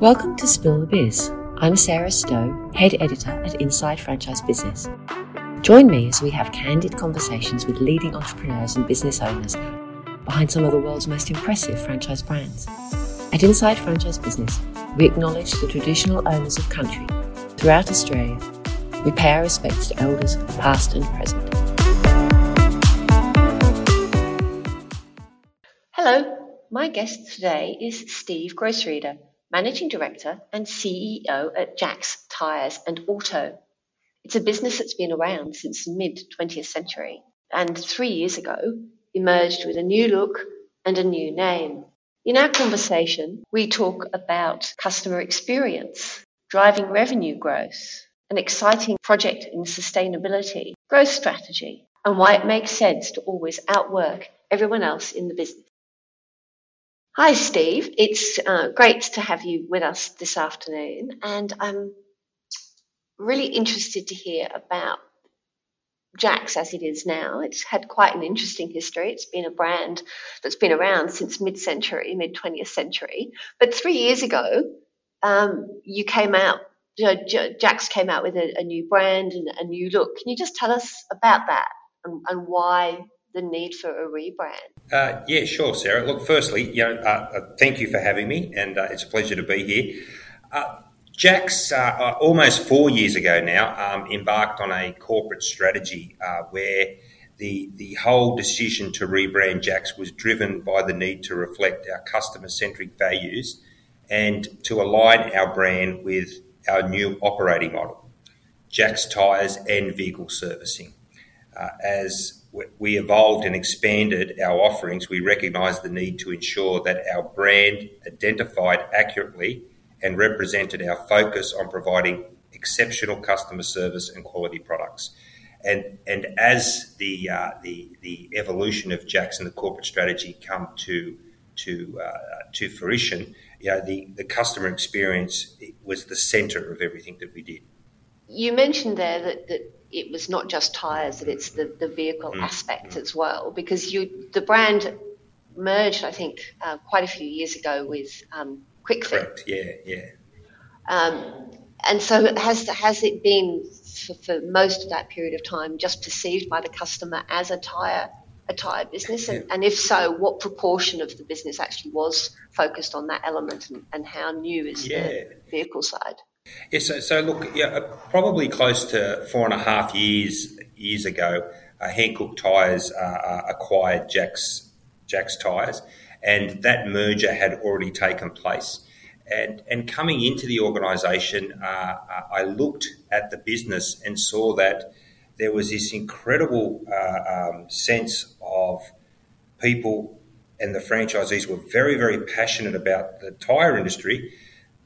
Welcome to Spill the Biz. I'm Sarah Stowe, Head Editor at Inside Franchise Business. Join me as we have candid conversations with leading entrepreneurs and business owners behind some of the world's most impressive franchise brands. At Inside Franchise Business, we acknowledge the traditional owners of country throughout Australia. We pay our respects to elders, past and present. Hello, my guest today is Steve Grossrieder Managing Director and CEO at Jax Tyres and Auto. It's a business that's been around since the mid 20th century and three years ago emerged with a new look and a new name. In our conversation, we talk about customer experience, driving revenue growth, an exciting project in sustainability, growth strategy, and why it makes sense to always outwork everyone else in the business. Hi, Steve. It's uh, great to have you with us this afternoon, and I'm really interested to hear about Jax as it is now. It's had quite an interesting history. It's been a brand that's been around since mid century, mid 20th century. But three years ago, um, you came out, you know, Jax came out with a, a, new brand and a new look. Can you just tell us about that and, and why the need for a rebrand? Uh, yeah, sure, Sarah. Look, firstly, you know, uh, uh, thank you for having me, and uh, it's a pleasure to be here. Uh, Jax, uh, almost four years ago now, um, embarked on a corporate strategy where the the whole decision to rebrand Jax was driven by the need to reflect our customer centric values and to align our brand with our new operating model, Jax Tyres and Vehicle Servicing. as we evolved and expanded our offerings, we recognised the need to ensure that our brand identified accurately and represented our focus on providing exceptional customer service and quality products. And, and as the, uh, the, the evolution of Jackson, the corporate strategy, come to, to, uh, to fruition, you know, the, the customer experience was the centre of everything that we did. You mentioned there that, that it was not just tires, that it's the, the vehicle mm. aspect as well, because you the brand merged, I think, uh, quite a few years ago with um, QuickFit. Correct. Yeah, yeah. Um, and so has has it been for, for, most of that period of time just perceived by the customer as a tire a tire business, and, yeah. and if so, what proportion of the business actually was focused on that element, and, and how new is yeah. the vehicle side? Yes, so, so look, yeah, uh, probably close to four and a half years years ago, uh, Hankook Tires uh, uh, acquired Jax Jax Tyres, and that merger had already taken place. And and coming into the organisation, uh, uh, I looked at the business and saw that there was this incredible um, sense of people and the franchisees were very very passionate about the tyre industry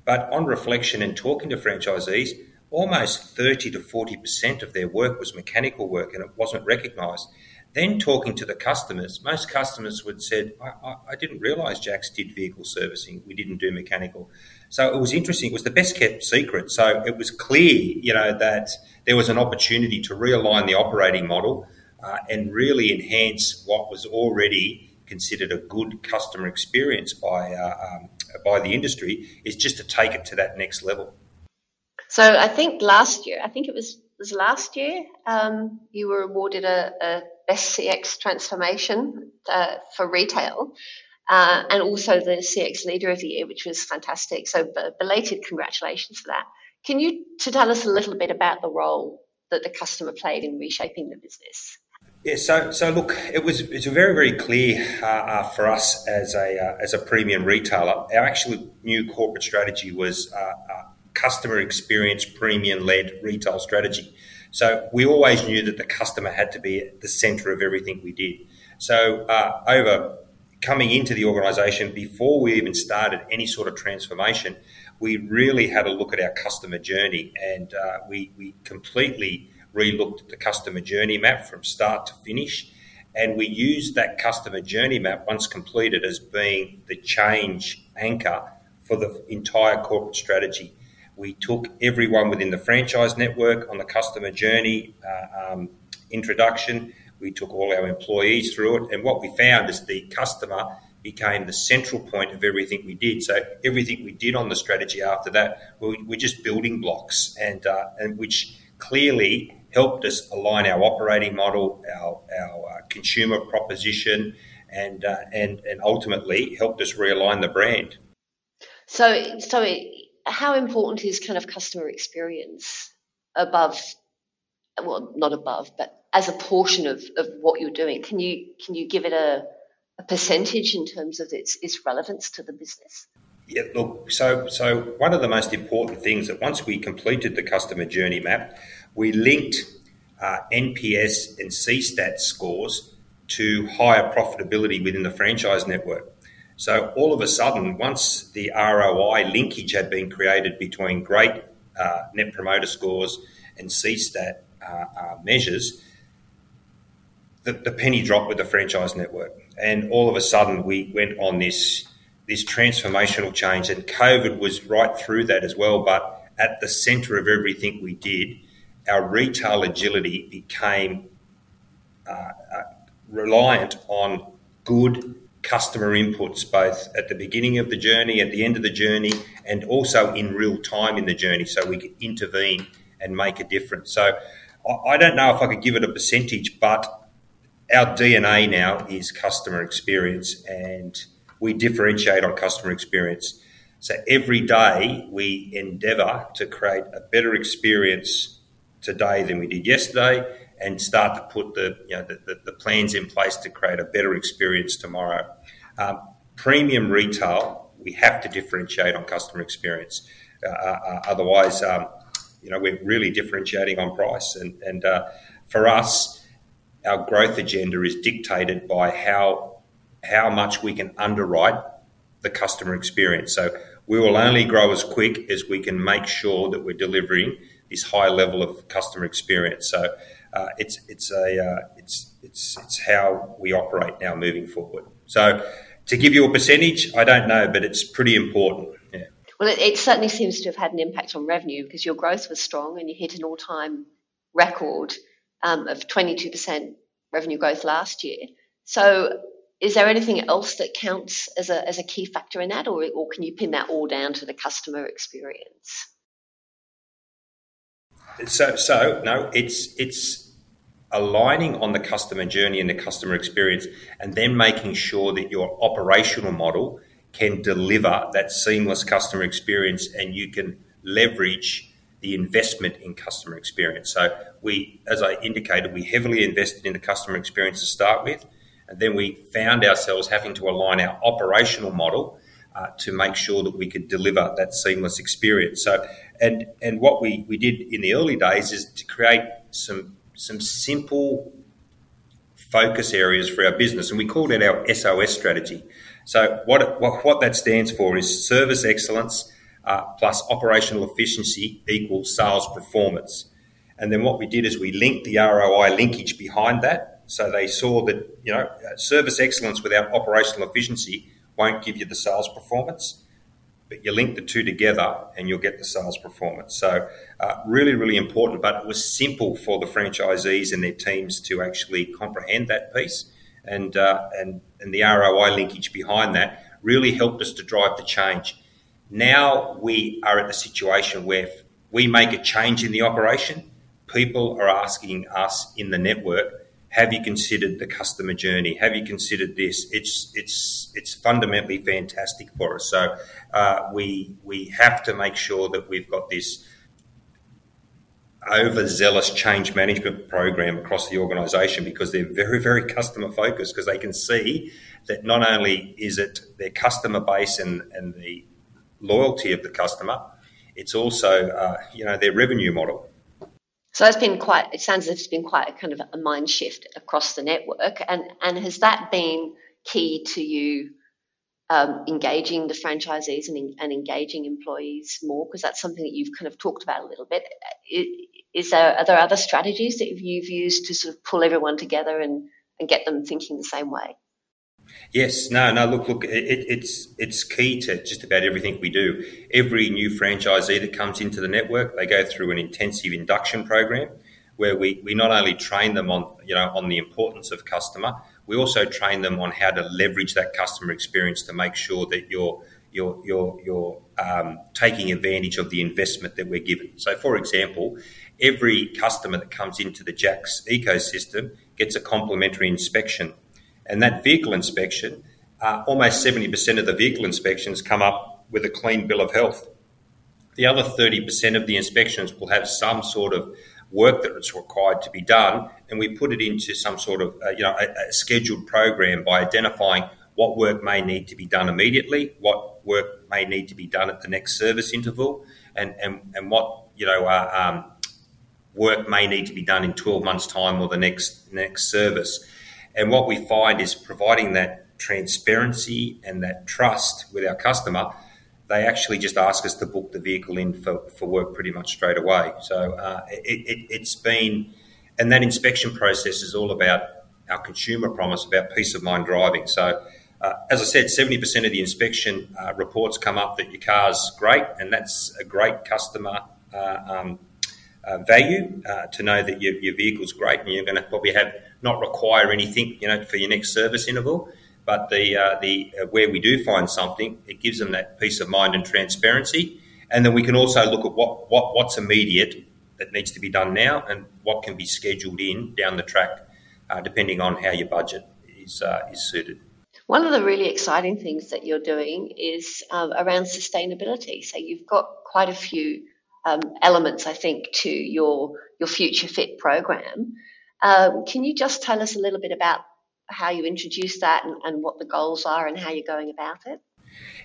but on reflection and talking to franchisees, almost 30 to 40% of their work was mechanical work and it wasn't recognised. Then talking to the customers, most customers would said, I, I, I didn't realise Jax did vehicle servicing. We didn't do mechanical. So it was interesting. It was the best kept secret. So it was clear, you know, that there was an opportunity to realign the operating model uh, and really enhance what was already considered a good customer experience by uh, um, by the industry is just to take it to that next level. So I think last year, I think it was was last year, um, you were awarded a, a best CX transformation uh, for retail. Uh, and also the CX Leader of the Year, which was fantastic. So, belated congratulations for that. Can you to tell us a little bit about the role that the customer played in reshaping the business? Yeah, so so look, it was it's very very clear uh, uh, for us as a uh, as a premium retailer. Our actual new corporate strategy was uh, uh, customer experience premium led retail strategy. So we always knew that the customer had to be at the centre of everything we did. So uh, over coming into the organisation before we even started any sort of transformation, we really had a look at our customer journey and we we completely relooked at the customer journey map from start to finish. And we used that customer journey map once completed as being the change anchor for the entire corporate strategy. We took everyone within the franchise network on the customer journey uh, um, introduction. We took all our employees through it. And what we found is the customer became the central point of everything we did. So everything we did on the strategy after that, we we're just building blocks, and uh, and which clearly helped us align our operating model, our our uh, consumer proposition, and uh, and and ultimately helped us realign the brand. So so. how important is kind of customer experience above well not above but as a portion of, of what you're doing can you can you give it a a percentage in terms of its, its relevance to the business? Yeah, look, so so one of the most important things that once we completed the customer journey map, we linked uh, NPS and CSAT scores to higher profitability within the franchise network. So all of a sudden, once the ROI linkage had been created between great uh, net promoter scores and CSAT uh, uh, measures, the, the penny dropped with the franchise network and all of a sudden we went on this this transformational change, and COVID was right through that as well. But at the centre of everything we did, our retail agility became uh, uh, reliant on good customer inputs, both at the beginning of the journey, at the end of the journey, and also in real time in the journey, so we could intervene and make a difference. So I don't know if I could give it a percentage, but our DNA now is customer experience and we differentiate on customer experience. So every day we endeavour to create a better experience today than we did yesterday and start to put the, you know, the, the, the plans in place to create a better experience tomorrow. Um, premium retail, we have to differentiate on customer experience. Uh, uh, uh otherwise, um, you know, we're really differentiating on price. And, and uh, for us, our growth agenda is dictated by how how much we can underwrite the customer experience. So we will only grow as quick as we can make sure that we're delivering this high level of customer experience. So uh, it's it's a uh, it's it's it's how we operate now moving forward. So to give you a percentage, I don't know, but it's pretty important. Yeah. Well, it, it certainly seems to have had an impact on revenue because your growth was strong and you hit an all-time record um, of 22% revenue growth last year. So is there anything else that counts as a, as a key factor in that, or, or can you pin that all down to the customer experience? So, so no, it's it's aligning on the customer journey and the customer experience, and then making sure that your operational model can deliver that seamless customer experience, and you can leverage the investment in customer experience. So we, as I indicated, we heavily invested in the customer experience to start with, and then we found ourselves having to align our operational model uh, to make sure that we could deliver that seamless experience. So, and and what we, we did in the early days is to create some some simple focus areas for our business, and we called it our SOS strategy. So, what what, what that stands for is service excellence uh, plus operational efficiency equals sales performance. And then what we did is we linked the ROI linkage behind that. So they saw that, you know, service excellence without operational efficiency won't give you the sales performance. But you link the two together and you'll get the sales performance. So, uh, really, really important. But it was simple for the franchisees and their teams to actually comprehend that piece. And, uh, and, and the ROI linkage behind that really helped us to drive the change. Now we are at the situation where we make a change in the operation, people are asking us in the network, have you considered the customer journey? Have you considered this? It's it's it's fundamentally fantastic for us. So uh, we we have to make sure that we've got this overzealous change management program across the organisation because they're very very customer focused because they can see that not only is it their customer base and and the loyalty of the customer. It's also, uh, you know, their revenue model. So that's been quite. It sounds as if it's been quite a kind of a mind shift across the network, and and has that been key to you um, engaging the franchisees and, and engaging employees more? Because that's something that you've kind of talked about a little bit. Is there are there other strategies that you've used to sort of pull everyone together and and get them thinking the same way? Yes, no, no. Look, look. It, it's it's key to just about everything we do. Every new franchisee that comes into the network, they go through an intensive induction program where we, we not only train them on you know on the importance of customer, We also train them on how to leverage that customer experience to make sure that you're you're you're, you're um, taking advantage of the investment that we're given. So, for example, every customer that comes into the JAX ecosystem gets a complimentary inspection, and that vehicle inspection, uh, almost seventy percent of the vehicle inspections come up with a clean bill of health. The other 30% of the inspections will have some sort of work that is required to be done, and we put it into some sort of uh, you know a, a, scheduled program by identifying what work may need to be done immediately, what work may need to be done at the next service interval, and and, and what you know uh, um, work may need to be done in 12 months' time or the next next service. And what we find is providing that transparency and that trust with our customer they actually just ask us to book the vehicle in for, for work pretty much straight away. So uh, it, it, has been, and that inspection process is all about our consumer promise about peace of mind driving. So, uh, as I said, 70% of the inspection uh, reports come up that your car's great, and that's a great customer uh, um, uh, value uh, to know that your, your vehicle's great and you're going to probably have not require anything, you know, for your next service interval. But the uh, the uh, where we do find something, it gives them that peace of mind and transparency. And then we can also look at what, what what's immediate that needs to be done now, and what can be scheduled in down the track, uh, depending on how your budget is uh, is suited. One of the really exciting things that you're doing is um, around sustainability. So you've got quite a few um, elements, I think, to your your Future Fit program. Um, can you just tell us a little bit about how you introduce that and, and what the goals are and how you're going about it?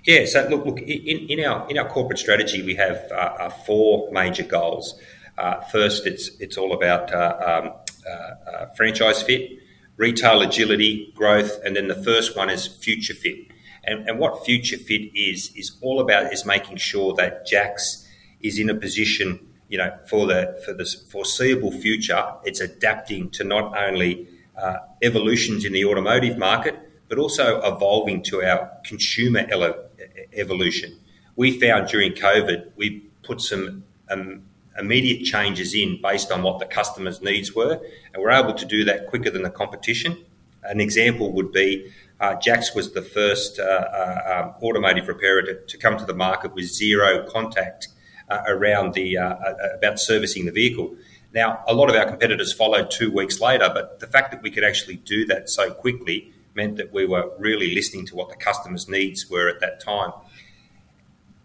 Yeah, so look, look in, in our in our corporate strategy, we have uh, uh, four major goals. Uh, first, it's it's all about uh, um, uh, uh, franchise fit, retail agility, growth, and then the first one is future fit. And, and what future fit is is all about is making sure that JAX is in a position, you know, for the for the foreseeable future. It's adapting to not only uh, evolutions in the automotive market, but also evolving to our consumer ele- evolution. We found during COVID, we put some um, immediate changes in based on what the customer's needs were, and we're able to do that quicker than the competition. An example would be uh, JAX was the first uh, uh, um, automotive repairer to, to, come to the market with zero contact uh, around the uh, uh, about servicing the vehicle. Now, a lot of our competitors followed two weeks later, but the fact that we could actually do that so quickly meant that we were really listening to what the customers' needs were at that time.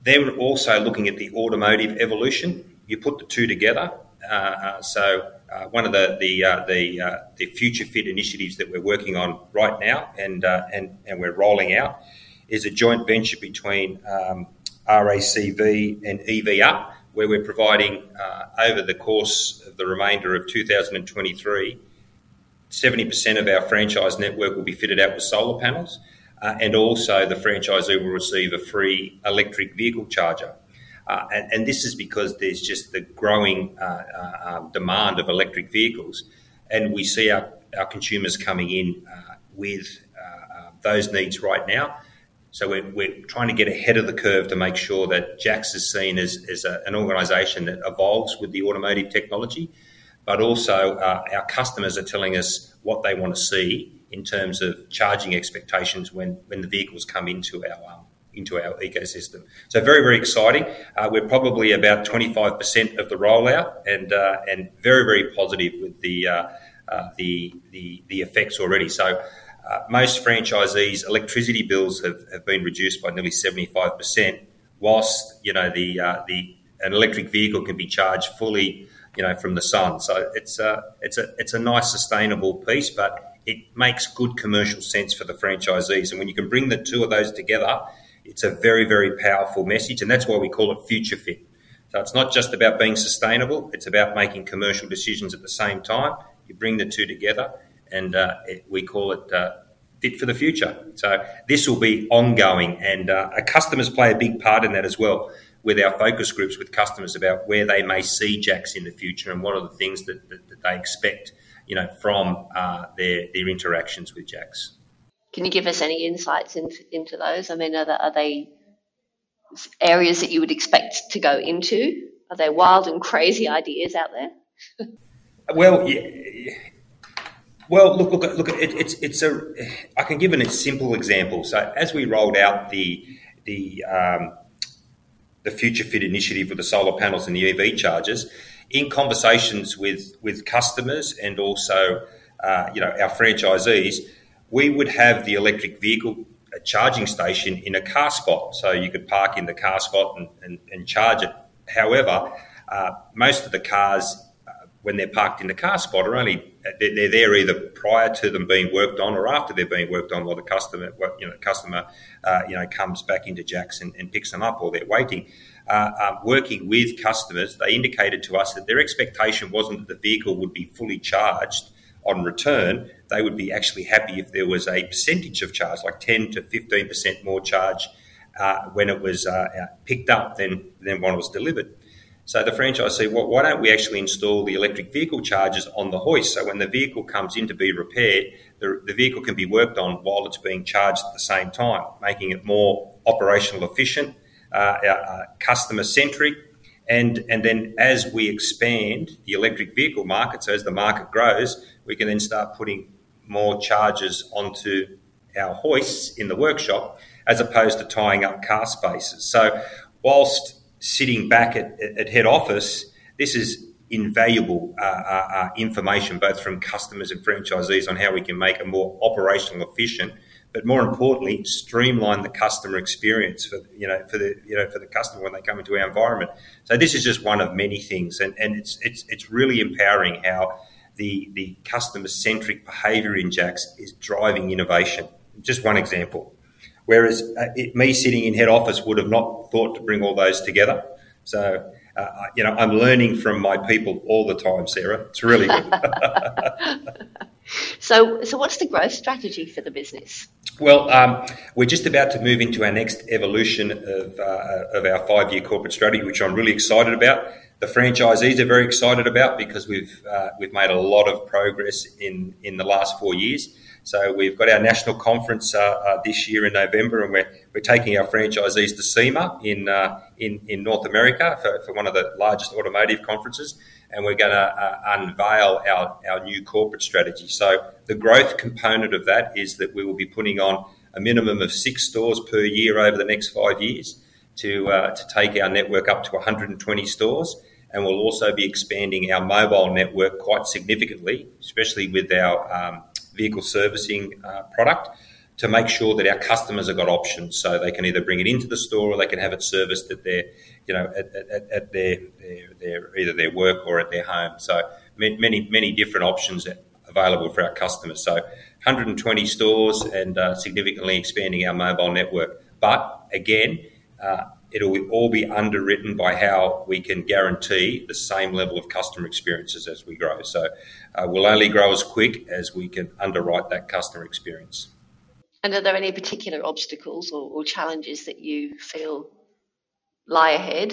Then also looking at the automotive evolution, you put the two together. Uh, uh, so uh, one of the the uh, the, uh, the future fit initiatives that we're working on right now and and and we're rolling out is a joint venture between um, RACV and EV Up, where we're providing uh, over the course of the remainder of 2023, 70% of our franchise network will be fitted out with solar panels, uh, and also the franchisee will receive a free electric vehicle charger. Uh, and, and, this is because there's just the growing uh, uh, um, demand of electric vehicles, and we see our, our consumers coming in uh, with those needs right now. So we're, we're trying to get ahead of the curve to make sure that JAX is seen as, as a, an organisation that evolves with the automotive technology, but also uh, our customers are telling us what they want to see in terms of charging expectations when, when the vehicles come into our um, into our ecosystem. So very very exciting. Uh, we're probably about 25% of the rollout, and uh, and very very positive with the uh, uh, the, the the effects already. So. Uh, most franchisees' electricity bills have, have been reduced by nearly 75%, whilst you know the uh, the an electric vehicle can be charged fully, you know, from the sun. So it's a it's a it's a nice sustainable piece, but it makes good commercial sense for the franchisees. And when you can bring the two of those together, it's a very very powerful message, and that's why we call it future fit. So it's not just about being sustainable; it's about making commercial decisions at the same time. You bring the two together, and uh, it, we call it uh, fit for the future. So this will be ongoing, and uh, customers play a big part in that as well. With our focus groups with customers about where they may see JAX in the future and what are the things that, that, that they expect, you know, from uh, their their interactions with JAX. Can you give us any insights into, into those? I mean, are, are they areas that you would expect to go into? Are there wild and crazy ideas out there? well, yeah, Well, look, look, look. It, it's it's a. I can give a simple example. So as we rolled out the the um, the Future Fit initiative with the solar panels and the EV chargers, in conversations with with customers and also uh, you know our franchisees, we would have the electric vehicle charging station in a car spot, so you could park in the car spot and, and, and charge it. However, uh, most of the cars when they're parked in the car spot are only they're, there either prior to them being worked on or after they're being worked on while the customer you know customer uh, you know comes back into Jax and, and picks them up or they're waiting. Uh, uh, working with customers, they indicated to us that their expectation wasn't that the vehicle would be fully charged on return. They would be actually happy if there was a percentage of charge, like 10 to 15% more charge uh, when it was uh, picked up than, than when it was delivered. So the franchise said, well, why don't we actually install the electric vehicle chargers on the hoist? So when the vehicle comes in to be repaired, the, the vehicle can be worked on while it's being charged at the same time, making it more operational efficient, uh, uh, customer centric. And, and then as we expand the electric vehicle market, so as the market grows, we can then start putting more chargers onto our hoists in the workshop as opposed to tying up car spaces. So whilst sitting back at, at head office, this is invaluable uh, uh, uh, information both from customers and franchisees on how we can make a more operational efficient, but more importantly, streamline the customer experience for you know for the you know for the customer when they come into our environment. So this is just one of many things, and, and it's it's it's really empowering how the the customer centric behaviour in Jax is driving innovation. Just one example. Whereas uh, it, me sitting in head office would have not thought to bring all those together. So, uh, you know, I'm learning from my people all the time, Sarah. It's really good. so, so what's the growth strategy for the business? Well, um, we're just about to move into our next evolution of, uh, of our five year corporate strategy, which I'm really excited about. The franchisees are very excited about because we've uh, we've made a lot of progress in in the last four years. So we've got our national conference uh, uh, this year in November, and we're, we're taking our franchisees to SEMA in, uh, in, in North America for, for one of the largest automotive conferences, and we're going to uh, unveil our, our new corporate strategy. So the growth component of that is that we will be putting on a minimum of six stores per year over the next five years to, uh, to take our network up to 120 stores and we'll also be expanding our mobile network quite significantly, especially with our um, vehicle servicing uh, product to make sure that our customers have got options. So they can either bring it into the store or they can have it serviced at their you know at, at, at their, their, their, either their work or at their home. So many many different options available for our customers. So 120 stores and uh, significantly expanding our mobile network. But again uh, it'll all be underwritten by how we can guarantee the same level of customer experiences as we grow. So uh, we'll only grow as quick as we can underwrite that customer experience. And are there any particular obstacles or, or challenges that you feel lie ahead?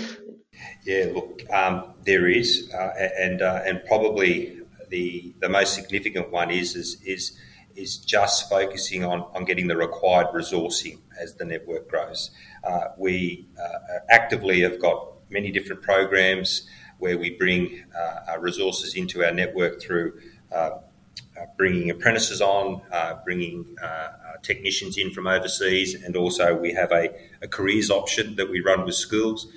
Yeah, look, um, there is, uh, and uh, and probably the the most significant one is is is is just focusing on, on getting the required resourcing as the network grows. Uh, we uh, actively have got many different programs where we bring uh, resources into our network through uh, uh, bringing apprentices on, bringing technicians in from overseas, and also we have a, a careers option that we run with schools.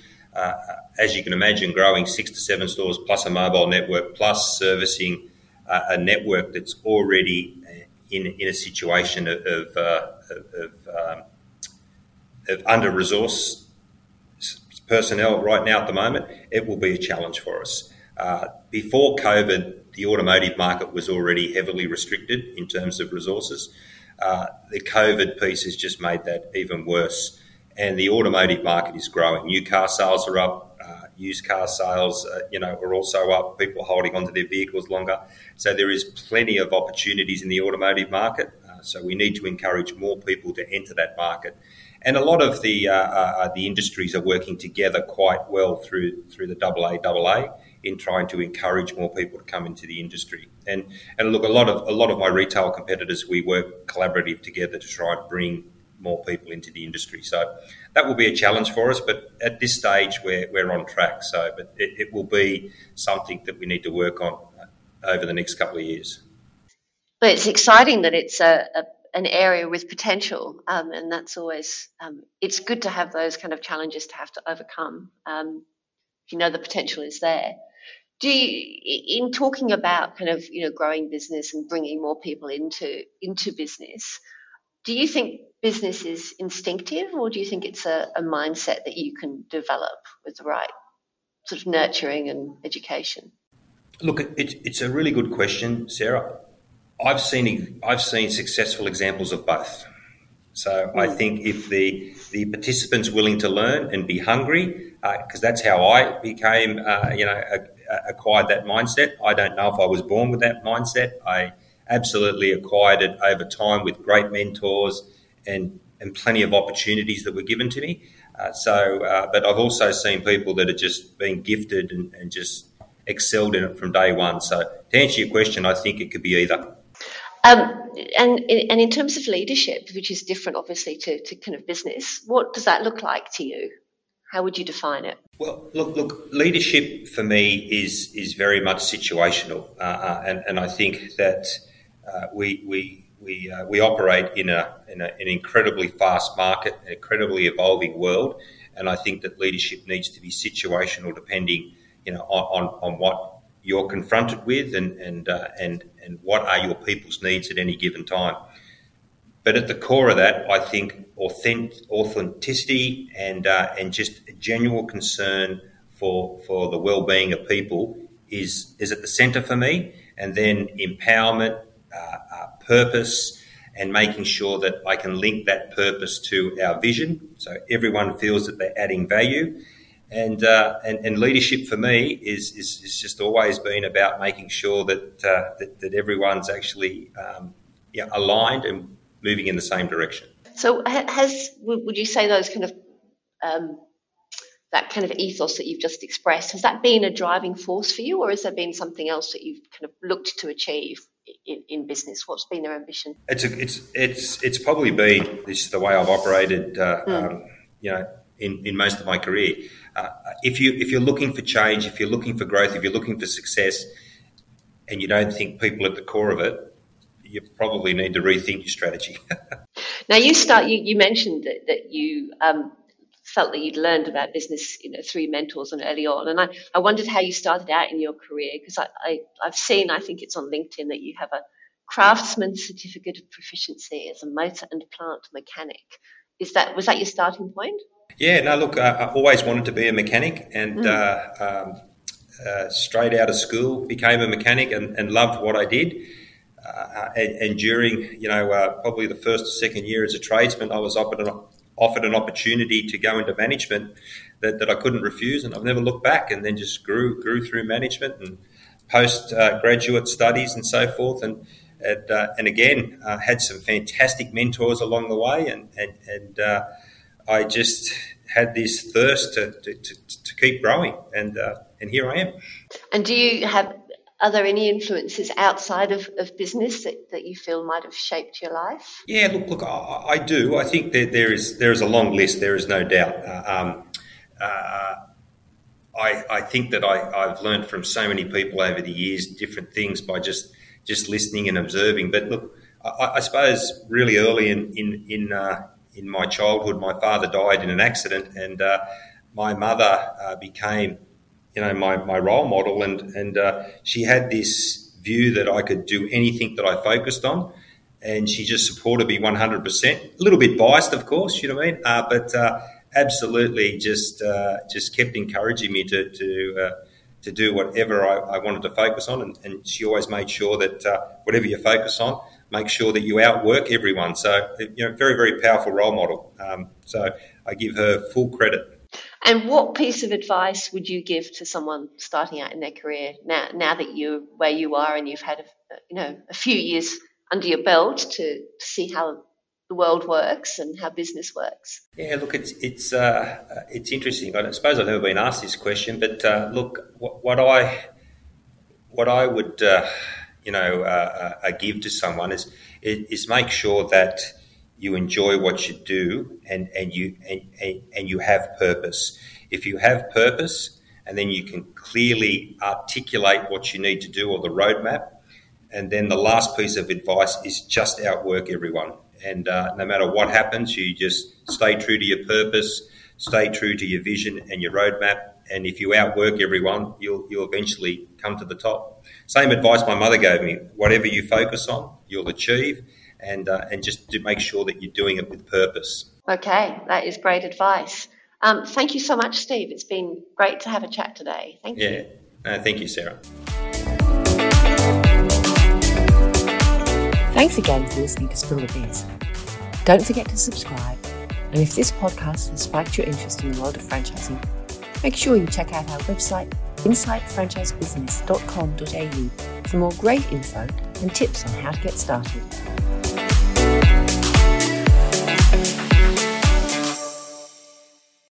as you can imagine, growing six to seven stores plus a mobile network plus servicing a network that's already in, in a situation of, of, uh, of, um, under resourced personnel right now at the moment, it will be a challenge for us. Uh, before COVID, the automotive market was already heavily restricted in terms of resources. Uh, the COVID piece has just made that even worse. And the automotive market is growing. New car sales are up, used car sales, uh, you know, are also up. People are holding onto their vehicles longer. So there is plenty of opportunities in the automotive market. Uh, so we need to encourage more people to enter that market. And a lot of the uh, uh the industries are working together quite well through through the AAA in trying to encourage more people to come into the industry. And and look, a lot of a lot of my retail competitors, we work collaborative together to try and bring more people into the industry. So that will be a challenge for us, but at this stage we're, we're on track. So, but it, it will be something that we need to work on over the next couple of years. But it's exciting that it's a, a an area with potential, um, and that's always um, it's good to have those kind of challenges to have to overcome. Um, if you know the potential is there. Do you, in talking about kind of you know growing business and bringing more people into into business, do you think business is instinctive, or do you think it's a, a mindset that you can develop with the right sort of nurturing and education? Look, it, it's a really good question, Sarah. I've seen I've seen successful examples of both. So. I think if the the participants willing to learn and be hungry, because uh, that's how I became, uh, you know, a, a, acquired that mindset. I don't know if I was born with that mindset. I absolutely acquired it over time with great mentors and and plenty of opportunities that were given to me. Uh, so, uh, but I've also seen people that are just being gifted and, and just excelled in it from day one. So, to answer your question, I think it could be either. Um, and and in terms of leadership, which is different, obviously, to, to kind of business, what does that look like to you? How would you define it? Well, look, look. Leadership for me is is very much situational, uh, uh, and and I think that uh, we we we uh, we operate in a in a, an incredibly fast market, an incredibly evolving world, and I think that leadership needs to be situational, depending, you know, on on, on what you're confronted with and, and, uh, and, and what are your people's needs at any given time. But at the core of that, I think authentic, authenticity and, uh, and just a genuine concern for, for the well-being of people is, is at the centre for me. And then empowerment, uh, uh, purpose, and making sure that I can link that purpose to our vision so everyone feels that they're adding value and, uh, and, and leadership for me is, is, is, just always been about making sure that uh, that, that, everyone's actually um, yeah, aligned and moving in the same direction. So, has would you say those kind of um, that kind of ethos that you've just expressed has that been a driving force for you, or has there been something else that you've kind of looked to achieve in, in business? What's been their ambition? It's a, it's it's it's probably been this the way I've operated. Uh, mm. um, you know, in, in most of my career. Uh, if you if you're looking for change, if you're looking for growth, if you're looking for success, and you don't think people at the core of it, you probably need to rethink your strategy. now you start. You, you mentioned that, that you um, felt that you'd learned about business, you know, through mentors and early on, and I, I wondered how you started out in your career because I, I I've seen I think it's on LinkedIn that you have a craftsman certificate of proficiency as a motor and plant mechanic. Is that was that your starting point? Yeah, no, look, uh, I always wanted to be a mechanic and mm. uh, um, uh, straight out of school became a mechanic and, and loved what I did. Uh, and, and, during, you know, uh, probably the first or second year as a tradesman, I was offered an, offered an opportunity to go into management that, that I couldn't refuse, and I've never looked back. And then just grew grew through management and post uh, graduate studies and so forth. And and, and again, had some fantastic mentors along the way, and and and I just had this thirst to, to, to, to keep growing, and uh, and here I am. And do you have are there any influences outside of, of business that, that you feel might have shaped your life? Yeah, look, look, I, I do. I think that there is there is a long list. There is no doubt. Uh, um, uh, I, I think that I, I've learned from so many people over the years different things by just just listening and observing. But look, I, I suppose really early in in in, uh, in my childhood, my father died in an accident, and uh, my mother uh, became, you know, my, my role model, and and uh, she had this view that I could do anything that I focused on, and she just supported me one hundred percent. A little bit biased, of course, you know what I mean, uh, but uh, absolutely just uh, just kept encouraging me to to. to do whatever I, I, wanted to focus on, and, and, she always made sure that whatever you focus on, make sure that you outwork everyone. So, you know, very, very powerful role model. Um, so I give her full credit. And what piece of advice would you give to someone starting out in their career now, now that you're where you are and you've had, a, you know, a few years under your belt to, to see how the world works and how business works? Yeah, look, it's it's uh, it's interesting. I suppose I've never been asked this question, but uh, look, what, what, I what I would uh, you know uh, uh, give to someone is is make sure that you enjoy what you do and and you and, and, and you have purpose. If you have purpose, and then you can clearly articulate what you need to do or the roadmap, And then the last piece of advice is just outwork everyone. And uh, no matter what happens, you just stay true to your purpose, stay true to your vision and your roadmap. And if you outwork everyone, you'll, you'll eventually come to the top. Same advice my mother gave me whatever you focus on, you'll achieve. And, uh, and just to make sure that you're doing it with purpose. Okay, that is great advice. Um, thank you so much, Steve. It's been great to have a chat today. Thank yeah. you. Yeah, thank you, Sarah. Thanks again for listening to Spill the Biz. Don't forget to subscribe, and if this podcast has spiked your interest in the world of franchising, make sure you check out our website, insidefranchisebusiness.com.au, for more great info and tips on how to get started.